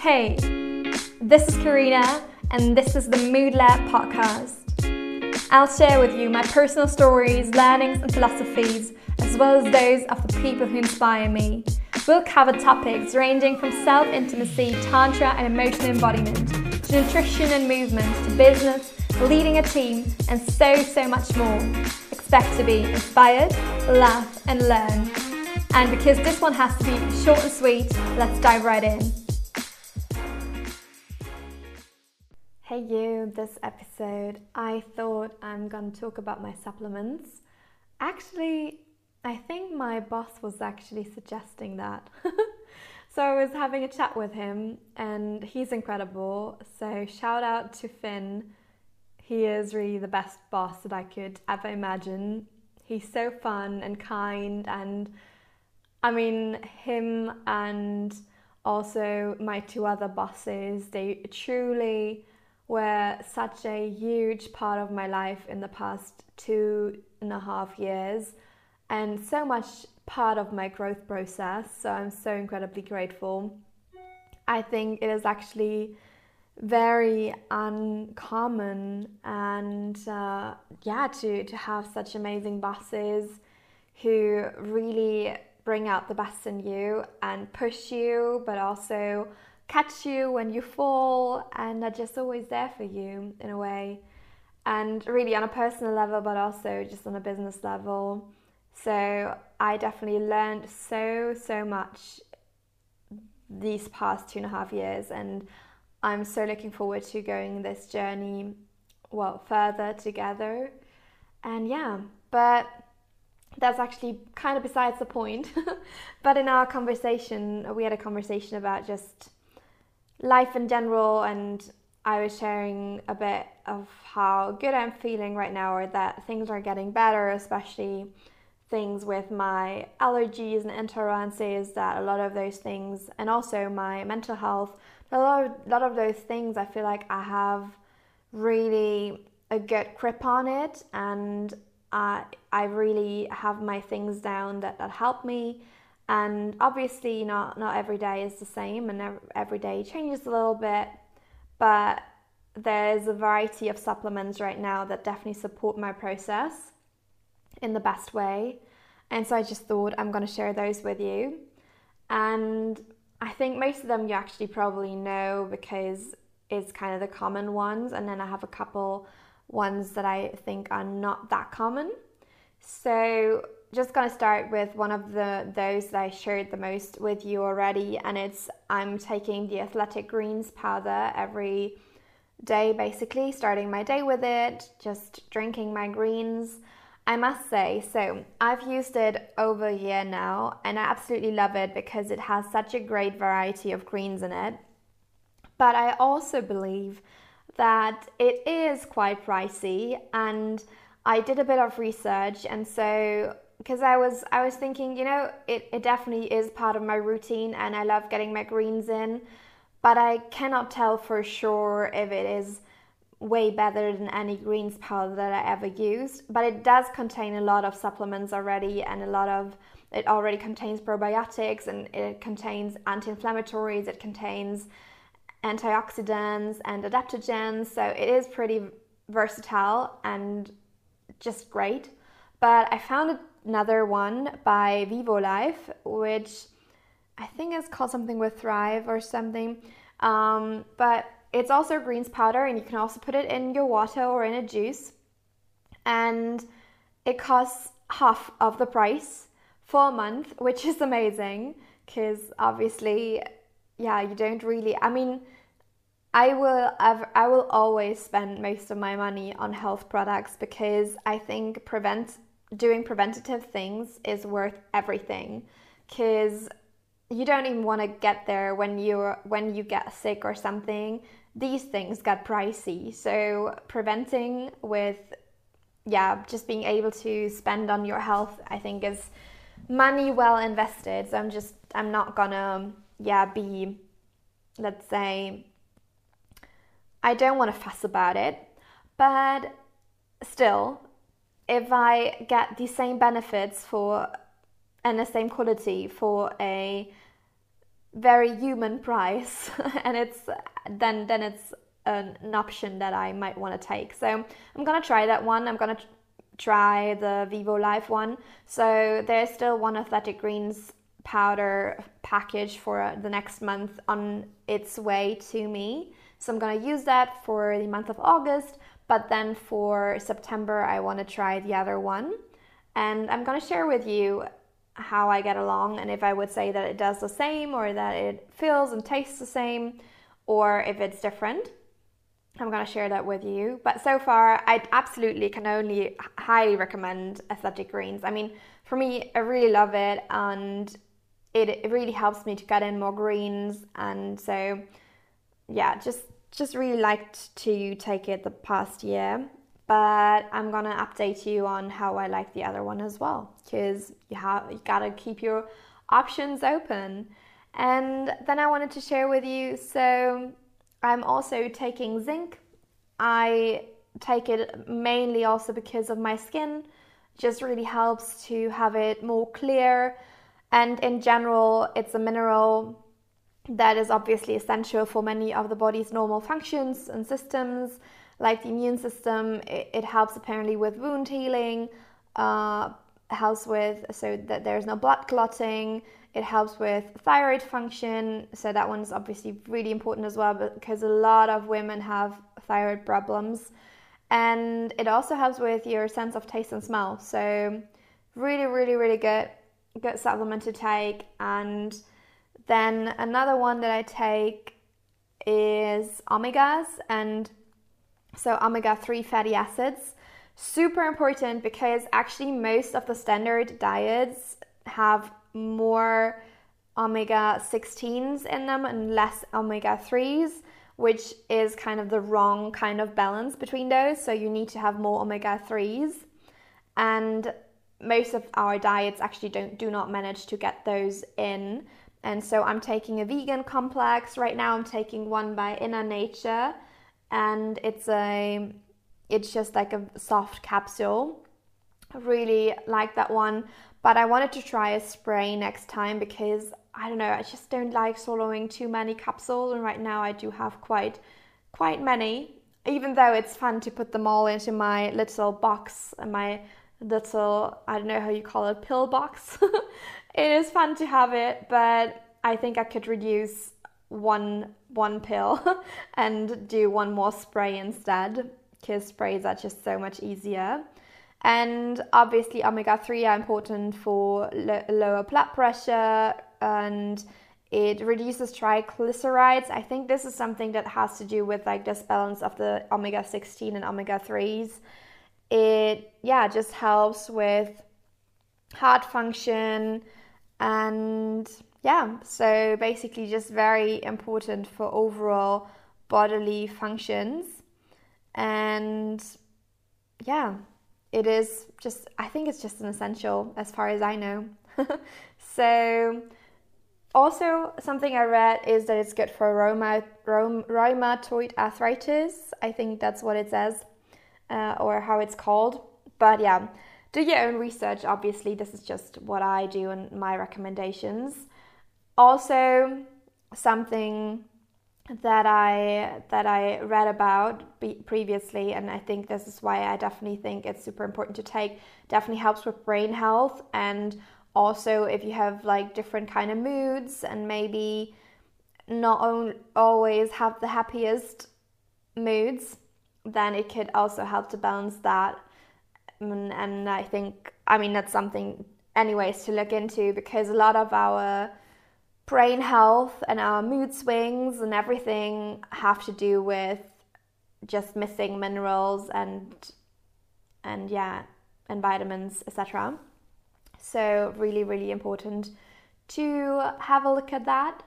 Hey, this is Karina, and this is the Mood Lab podcast. I'll share with you my personal stories, learnings, and philosophies, as well as those of the people who inspire me. We'll cover topics ranging from self intimacy, tantra, and emotional embodiment, to nutrition and movement, to business, leading a team, and so, so much more. Expect to be inspired, laugh, and learn. And because this one has to be short and sweet, let's dive right in. Hey you, this episode I thought I'm gonna talk about my supplements. Actually, I think my boss was actually suggesting that. so I was having a chat with him and he's incredible. So shout out to Finn. He is really the best boss that I could ever imagine. He's so fun and kind and I mean him and also my two other bosses, they truly were such a huge part of my life in the past two and a half years and so much part of my growth process. So I'm so incredibly grateful. I think it is actually very uncommon and uh, yeah to, to have such amazing bosses who really bring out the best in you and push you but also catch you when you fall and are just always there for you in a way. And really on a personal level, but also just on a business level. So I definitely learned so, so much these past two and a half years. And I'm so looking forward to going this journey, well, further together. And yeah, but that's actually kind of besides the point. but in our conversation, we had a conversation about just life in general and I was sharing a bit of how good I'm feeling right now or that things are getting better, especially things with my allergies and intolerances that a lot of those things and also my mental health a lot of, lot of those things I feel like I have really a good grip on it and I, I really have my things down that, that help me and obviously not not every day is the same and every day changes a little bit but there's a variety of supplements right now that definitely support my process in the best way. And so i just thought i'm going to share those with you. And i think most of them you actually probably know because it's kind of the common ones and then i have a couple ones that i think are not that common. So just gonna start with one of the those that I shared the most with you already, and it's I'm taking the Athletic Greens powder every day, basically starting my day with it, just drinking my greens. I must say, so I've used it over a year now, and I absolutely love it because it has such a great variety of greens in it. But I also believe that it is quite pricey and I did a bit of research and so because I was I was thinking, you know, it, it definitely is part of my routine and I love getting my greens in, but I cannot tell for sure if it is way better than any greens powder that I ever used. But it does contain a lot of supplements already and a lot of it already contains probiotics and it contains anti-inflammatories, it contains antioxidants and adaptogens, so it is pretty versatile and just great. But I found another one by Vivo Life, which I think is called something with Thrive or something. Um, but it's also greens powder, and you can also put it in your water or in a juice. And it costs half of the price for a month, which is amazing because obviously, yeah, you don't really. I mean, I will I will always spend most of my money on health products because I think prevent doing preventative things is worth everything because you don't even want to get there when you when you get sick or something. These things get pricey so preventing with yeah just being able to spend on your health i think is money well invested. So i'm just i'm not gonna yeah be let's say i don't want to fuss about it. But still if I get the same benefits for and the same quality for a very human price and it's then then it's an, option that I might want to take. So I'm gonna try that one. I'm gonna try the Vivo Life one. So there's still one Athletic Greens powder package for uh, the next month on its way to me. So I'm gonna use that for the month of August, but then for September I want to try the other one. And I'm gonna share with you how I get along and if I would say that it does the same or that it feels and tastes the same or if it's different. I'm going to share that with you. But so far, I absolutely can only highly recommend Athletic Greens. I mean, for me, I really love it and it, it really helps me to get in more greens. And so, yeah, just just really liked to take it the past year. But I'm gonna update you on how I like the other one as well, because you have you gotta keep your options open. And then I wanted to share with you. So I'm also taking zinc. I take it mainly also because of my skin. Just really helps to have it more clear. And in general, it's a mineral that is obviously essential for many of the body's normal functions and systems, like the immune system. It, it helps apparently with wound healing, uh, helps with so that there's no blood clotting, it helps with thyroid function, so that one is obviously really important as well because a lot of women have thyroid problems. And it also helps with your sense of taste and smell. So really, really, really good, good supplement to take. And then another one that I take is omegas and so omega 3 fatty acids. Super important because actually most of the standard diets have more omega 16s in them and less omega 3s, which is kind of the wrong kind of balance between those. So you need to have more omega 3s. And most of our diets actually don't do not manage to get those in. And so I'm taking a vegan complex. Right now I'm taking one by InnoNature and it's a it's just like a soft capsule. I really like that one but I wanted to try a spray next time because I don't know, I just don't like swallowing too many capsules and right now I do have quite quite many. Even though it's fun to put them all into my little box my little I don't know how you call it pill box. it is fun to have it, but I think I could reduce one one pill and do one more spray instead because sprays are just so much easier. And obviously, omega 3 are important for lo- lower blood pressure and it reduces triglycerides. I think this is something that has to do with like this balance of the omega 16 and omega 3s. It, yeah, just helps with heart function and yeah, so basically just very important for overall bodily functions. And yeah, it is just, I think it's just an essential as far as I know. so, also, something I read is that it's good for rheuma, rheumatoid arthritis. I think that's what it says, uh, or how it's called. But yeah, do your own research. Obviously, this is just what I do and my recommendations. Also, something that I that I read about previously, and I think this is why I definitely think it's super important to take. Definitely helps with brain health, and also if you have like different kind of moods, and maybe not always have the happiest moods, then it could also help to balance that. And, and I think I mean that's something, anyways, to look into because a lot of our brain health and our mood swings and everything have to do with just missing minerals and and yeah and vitamins etc so really really important to have a look at that.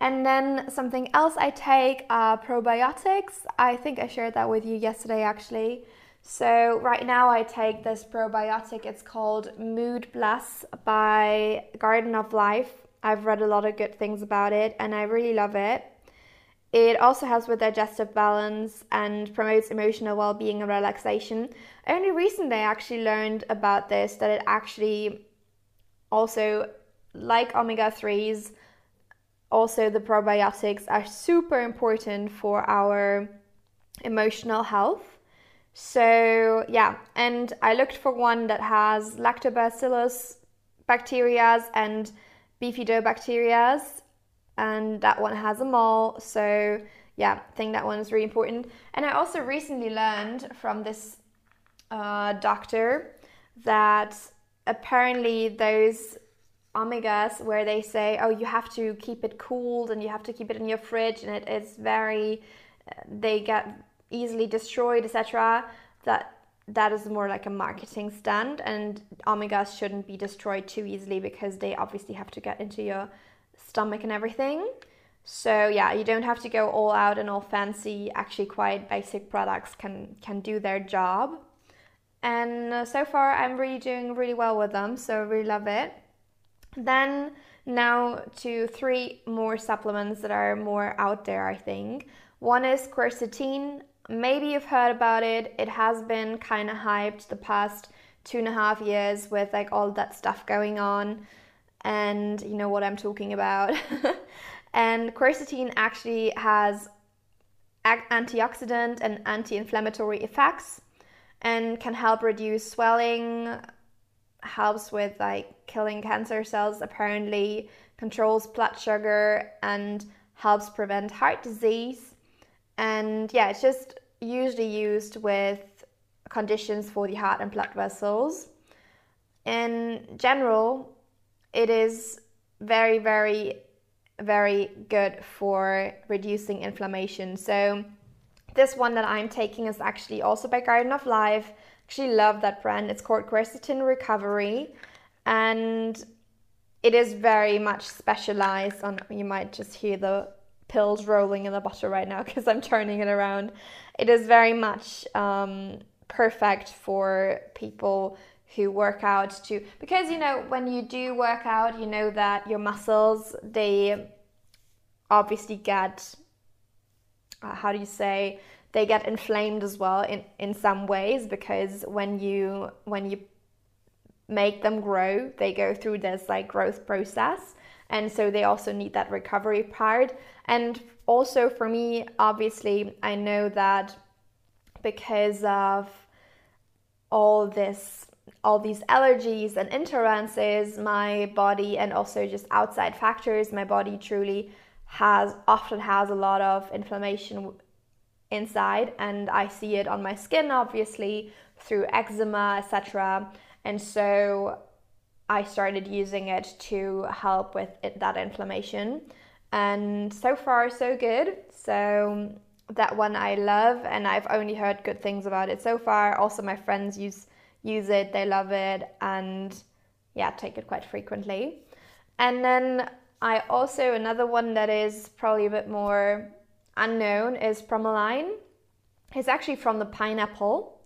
And then something else i take are probiotics. I think i shared that with you yesterday actually so right now i take this probiotic it's called mood plus by garden of life I've read a lot of good things about it and I really love it. It also helps with digestive balance and promotes emotional well being and relaxation. Only recently I actually learned about this that it actually also, like omega 3s, also the probiotics are super important for our emotional health. So, yeah, and I looked for one that has lactobacillus bacteria and bifidobacteria, and that one has them all. So, yeah, I think that one is really important. And I also recently learned from this uh, doctor that apparently those omegas where they say oh you have to keep it cooled and you have to keep it in your fridge and it is very uh, they get easily destroyed etc that that is more like a marketing stunt and omegas shouldn't be destroyed too easily because they obviously have to get into your stomach and everything. So yeah you don't have to go all out and all fancy. Actually quite basic products can can do their job. And uh, so far I'm really doing really well with them so I really love it. Then now to three more supplements that are more out there I think. One is quercetin maybe you've heard about it it has been kind of hyped the past two and a half years with like all that stuff going on and you know what I'm talking about and quercetin actually has antioxidant and anti-inflammatory effects and can help reduce swelling, helps with like killing cancer cells, apparently, controls blood sugar, and helps prevent heart disease. And yeah, it's just usually used with conditions for the heart and blood vessels. In general, it is very, very, very good for reducing inflammation. So, this one that I'm taking is actually also by Garden of Life. Actually love that brand. It's called Quercetin Recovery and it is very much specialized on you might just hear the pills rolling in the bottle right now because I'm turning it around. It is very much um, perfect for people who work out to because you know when you do work out you know that your muscles they obviously get uh, how do you say they get inflamed as well in, in some ways because when you when you make them grow they go through this like growth process and so they also need that recovery part. And also for me obviously i know that because of all this all these allergies and intolerances my body and also just outside factors my body truly has often has a lot of inflammation inside. And I see it on my skin obviously through eczema etc and so I started using it to help with it, that inflammation. And so far so good. So that one I love and I've only heard good things about it so far. Also my friends use use it. They love it. And yeah take it quite frequently. And then I also, another one that is probably a bit more unknown is Bromelain. It's actually from the pineapple.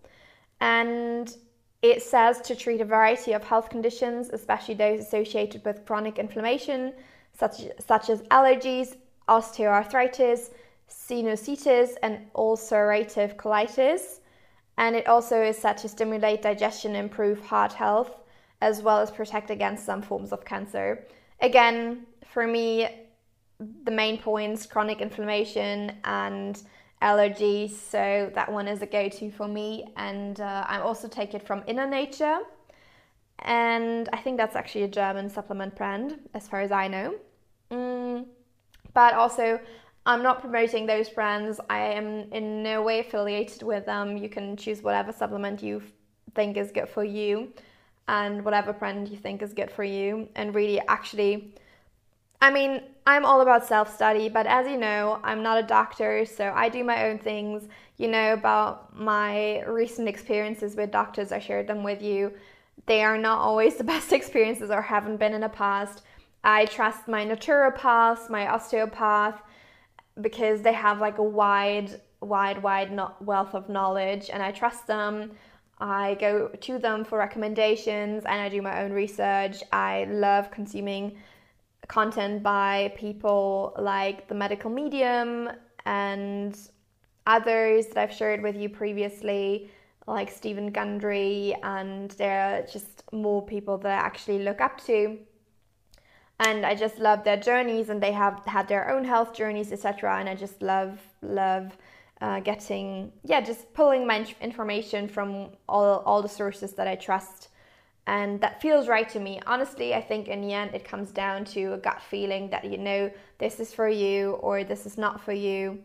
And it says to treat a variety of health conditions, especially those associated with chronic inflammation, such, such as allergies, osteoarthritis, sinusitis, and ulcerative colitis. And it also is said to stimulate digestion, improve heart health, as well as protect against some forms of cancer. Again, for me, the main points chronic inflammation and allergies. So that one is a go to for me. And uh, I also take it from InnoNature. And I think that's actually a German supplement brand, as far as I know. Mm, but also, I'm not promoting those brands. I am in no way affiliated with them. You can choose whatever supplement you think is good for you and whatever brand you think is good for you. And really, actually, I mean, I'm all about self study, but as you know, I'm not a doctor, so I do my own things. You know about my recent experiences with doctors, I shared them with you. They are not always the best experiences or haven't been in the past. I trust my naturopath, my osteopath, because they have like a wide, wide, wide wealth of knowledge, and I trust them. I go to them for recommendations and I do my own research. I love consuming content by people like the medical medium and others that I've shared with you previously, like Steven Gundry, and there are just more people that I actually look up to. and I just love their journeys, and they have had their own health journeys, etc. And I just love love uh, getting yeah, just pulling my information from all all the sources that I trust, and that feels right to me. Honestly, I think in the end it comes down to a gut feeling that you know this is for you or this is not for you,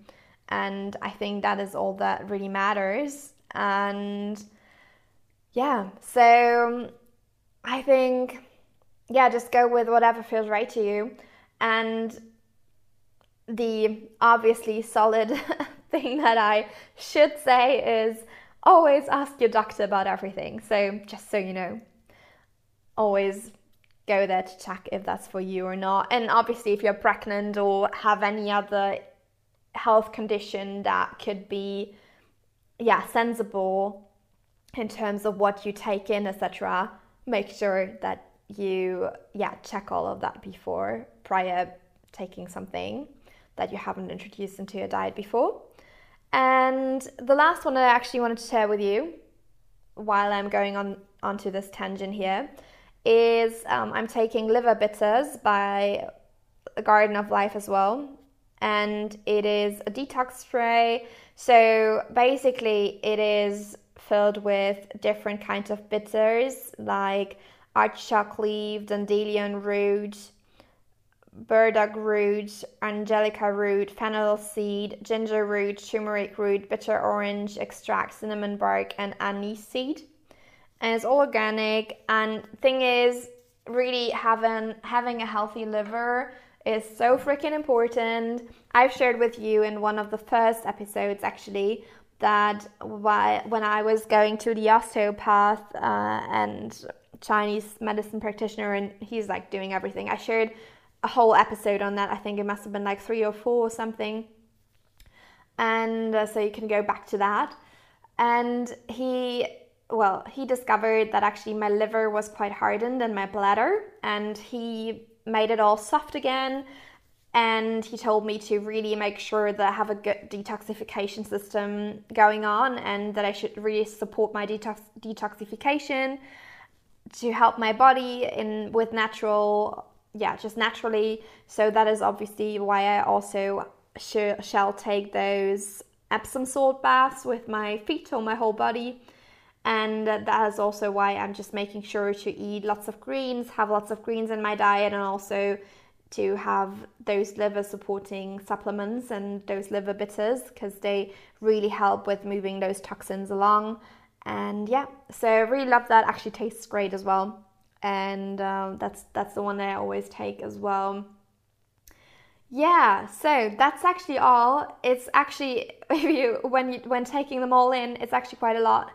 and I think that is all that really matters. And yeah, so I think yeah, just go with whatever feels right to you. And the obviously solid thing that I should say is always ask your doctor about everything. So, just so you know, always go there to check if that's for you or not. And obviously, if you're pregnant or have any other health condition that could be, yeah, sensible in terms of what you take in, etc., make sure that you yeah check all of that before prior taking something that you haven't introduced into your diet before. And the last one I actually wanted to share with you while I'm going on onto this tangent here is um, I'm taking liver bitters by the Garden of Life as well. And it is a detox spray. So basically, it is filled with different kinds of bitters like artichoke leaf, dandelion root, burdock root, angelica root, fennel seed, ginger root, turmeric root, bitter orange extract, cinnamon bark, and anise seed. And it's all organic. And thing is, really having having a healthy liver is so freaking important. I've shared with you in one of the first episodes actually that why, when I was going to the osteopath uh, and Chinese medicine practitioner and he's like doing everything. I shared a whole episode on that. I think it must have been like three or four or something. And uh, so you can go back to that. And he, well, he discovered that actually my liver was quite hardened and my bladder, and he made it all soft again. And he told me to really make sure that I have a good detoxification system going on and that I should really support my detox- detoxification to help my body in with natural yeah just naturally so that is obviously why i also sh- shall take those epsom salt baths with my feet or my whole body and that is also why i'm just making sure to eat lots of greens have lots of greens in my diet and also to have those liver supporting supplements and those liver bitters because they really help with moving those toxins along. And yeah so I really love that. Actually tastes great as well. And um, that's that's the one that I always take as well. Yeah so that's actually all. It's actually if you when you when taking them all in it's actually quite a lot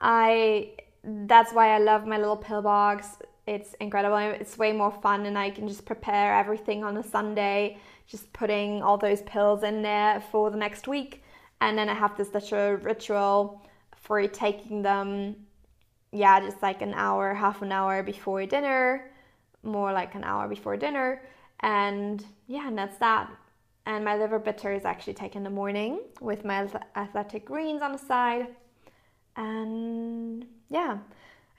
I that's why I love my little pill box it's incredible it's way more fun and I can just prepare everything on a Sunday just putting all those pills in there for the next week and then I have this little ritual for taking them, yeah, just like an hour, half an hour before dinner, more like an hour before dinner. And yeah, and that's that. And my liver bitter is actually taken in the morning with my athletic greens on the side. And yeah,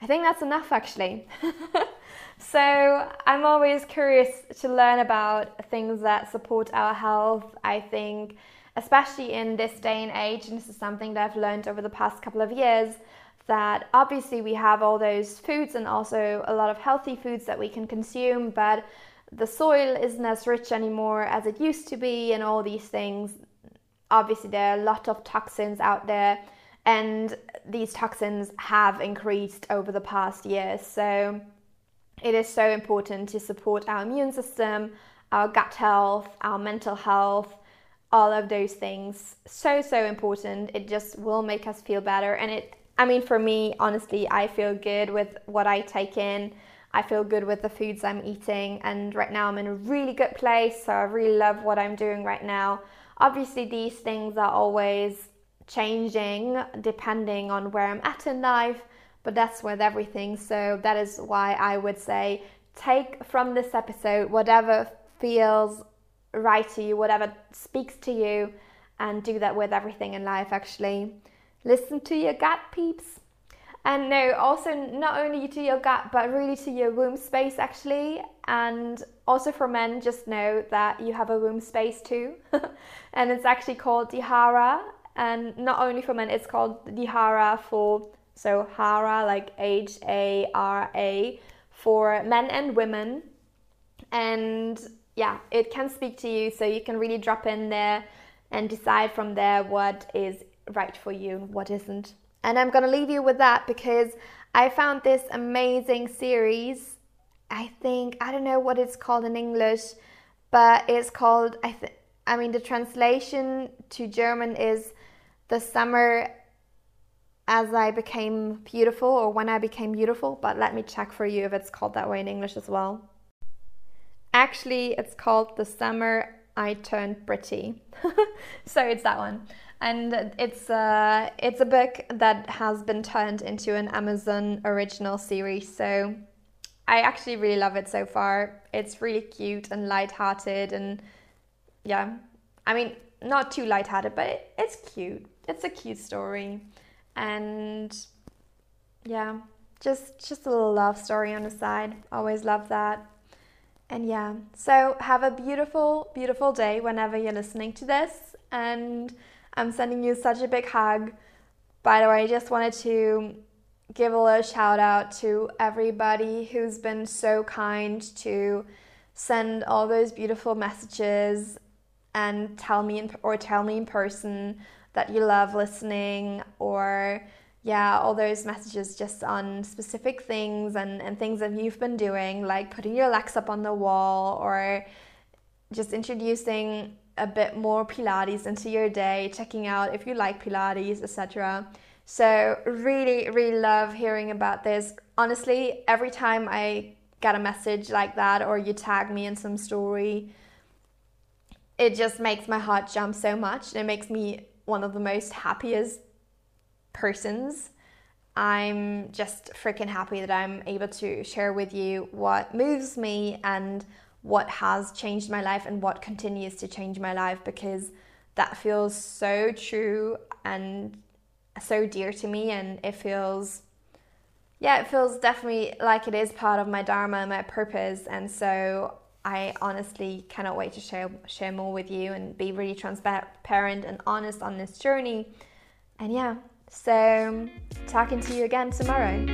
I think that's enough actually. so I'm always curious to learn about things that support our health. I think especially in this day and age, and this is something that I've learned over the past couple of years, that obviously we have all those foods and also a lot of healthy foods that we can consume, but the soil isn't as rich anymore as it used to be, and all these things. Obviously, there are a lot of toxins out there, and these toxins have increased over the past years. So, it is so important to support our immune system, our gut health, our mental health, all of those things. So so important. It just will make us feel better. And it i mean for me honestly i feel good with what i take in. I feel good with the foods i'm eating. And right now i'm in a really good place. So i really love what i'm doing right now. Obviously these things are always changing depending on where i'm at in life but that's with everything so that is why i would say take from this episode whatever feels right to you, whatever speaks to you, and do that with everything in life actually. Listen to your gut peeps. and no, also not only to your gut, but really to your womb space actually. And also for men, just know that you have a womb space too. and it's actually called the Hara. And not only for men, it's called the Hara for, so Hara, like H A R A, for men and women. And yeah, it can speak to you, so you can really drop in there and decide from there what is right for you and what isn't. And I'm going to leave you with that because I found this amazing series. I think, I don't know what it's called in English, but it's called, I, th- I mean, the translation to German is The Summer as I became beautiful or when I became beautiful, but let me check for you if it's called that way in English as well. Actually, it's called The Summer I Turned Pretty. so it's that one and it's a it's a book that has been turned into an Amazon original series. So I actually really love it so far. It's really cute and light-hearted, and yeah, I mean not too light-hearted, but it, it's cute. It's a cute story, and yeah, just just a little love story on the side. Always love that. And yeah, so have a beautiful, beautiful day whenever you're listening to this, and I'm sending you such a big hug. By the way, I just wanted to give a little shout out to everybody who's been so kind to send all those beautiful messages and tell me in, or tell me in person that you love listening or yeah all those messages just on specific things and, and things that you've been doing like putting your legs up on the wall or just introducing a bit more Pilates into your day, checking out if you like Pilates, etc. So, really, really love hearing about this. Honestly, every time I get a message like that or you tag me in some story, it just makes my heart jump so much. And it makes me one of the most happiest persons. I'm just freaking happy that I'm able to share with you what moves me and what has changed my life and what continues to change my life because that feels so true and so dear to me and it feels yeah it feels definitely like it is part of my dharma my purpose and so I honestly cannot wait to share share more with you and be really transparent and honest on this journey. And yeah so talking to you again tomorrow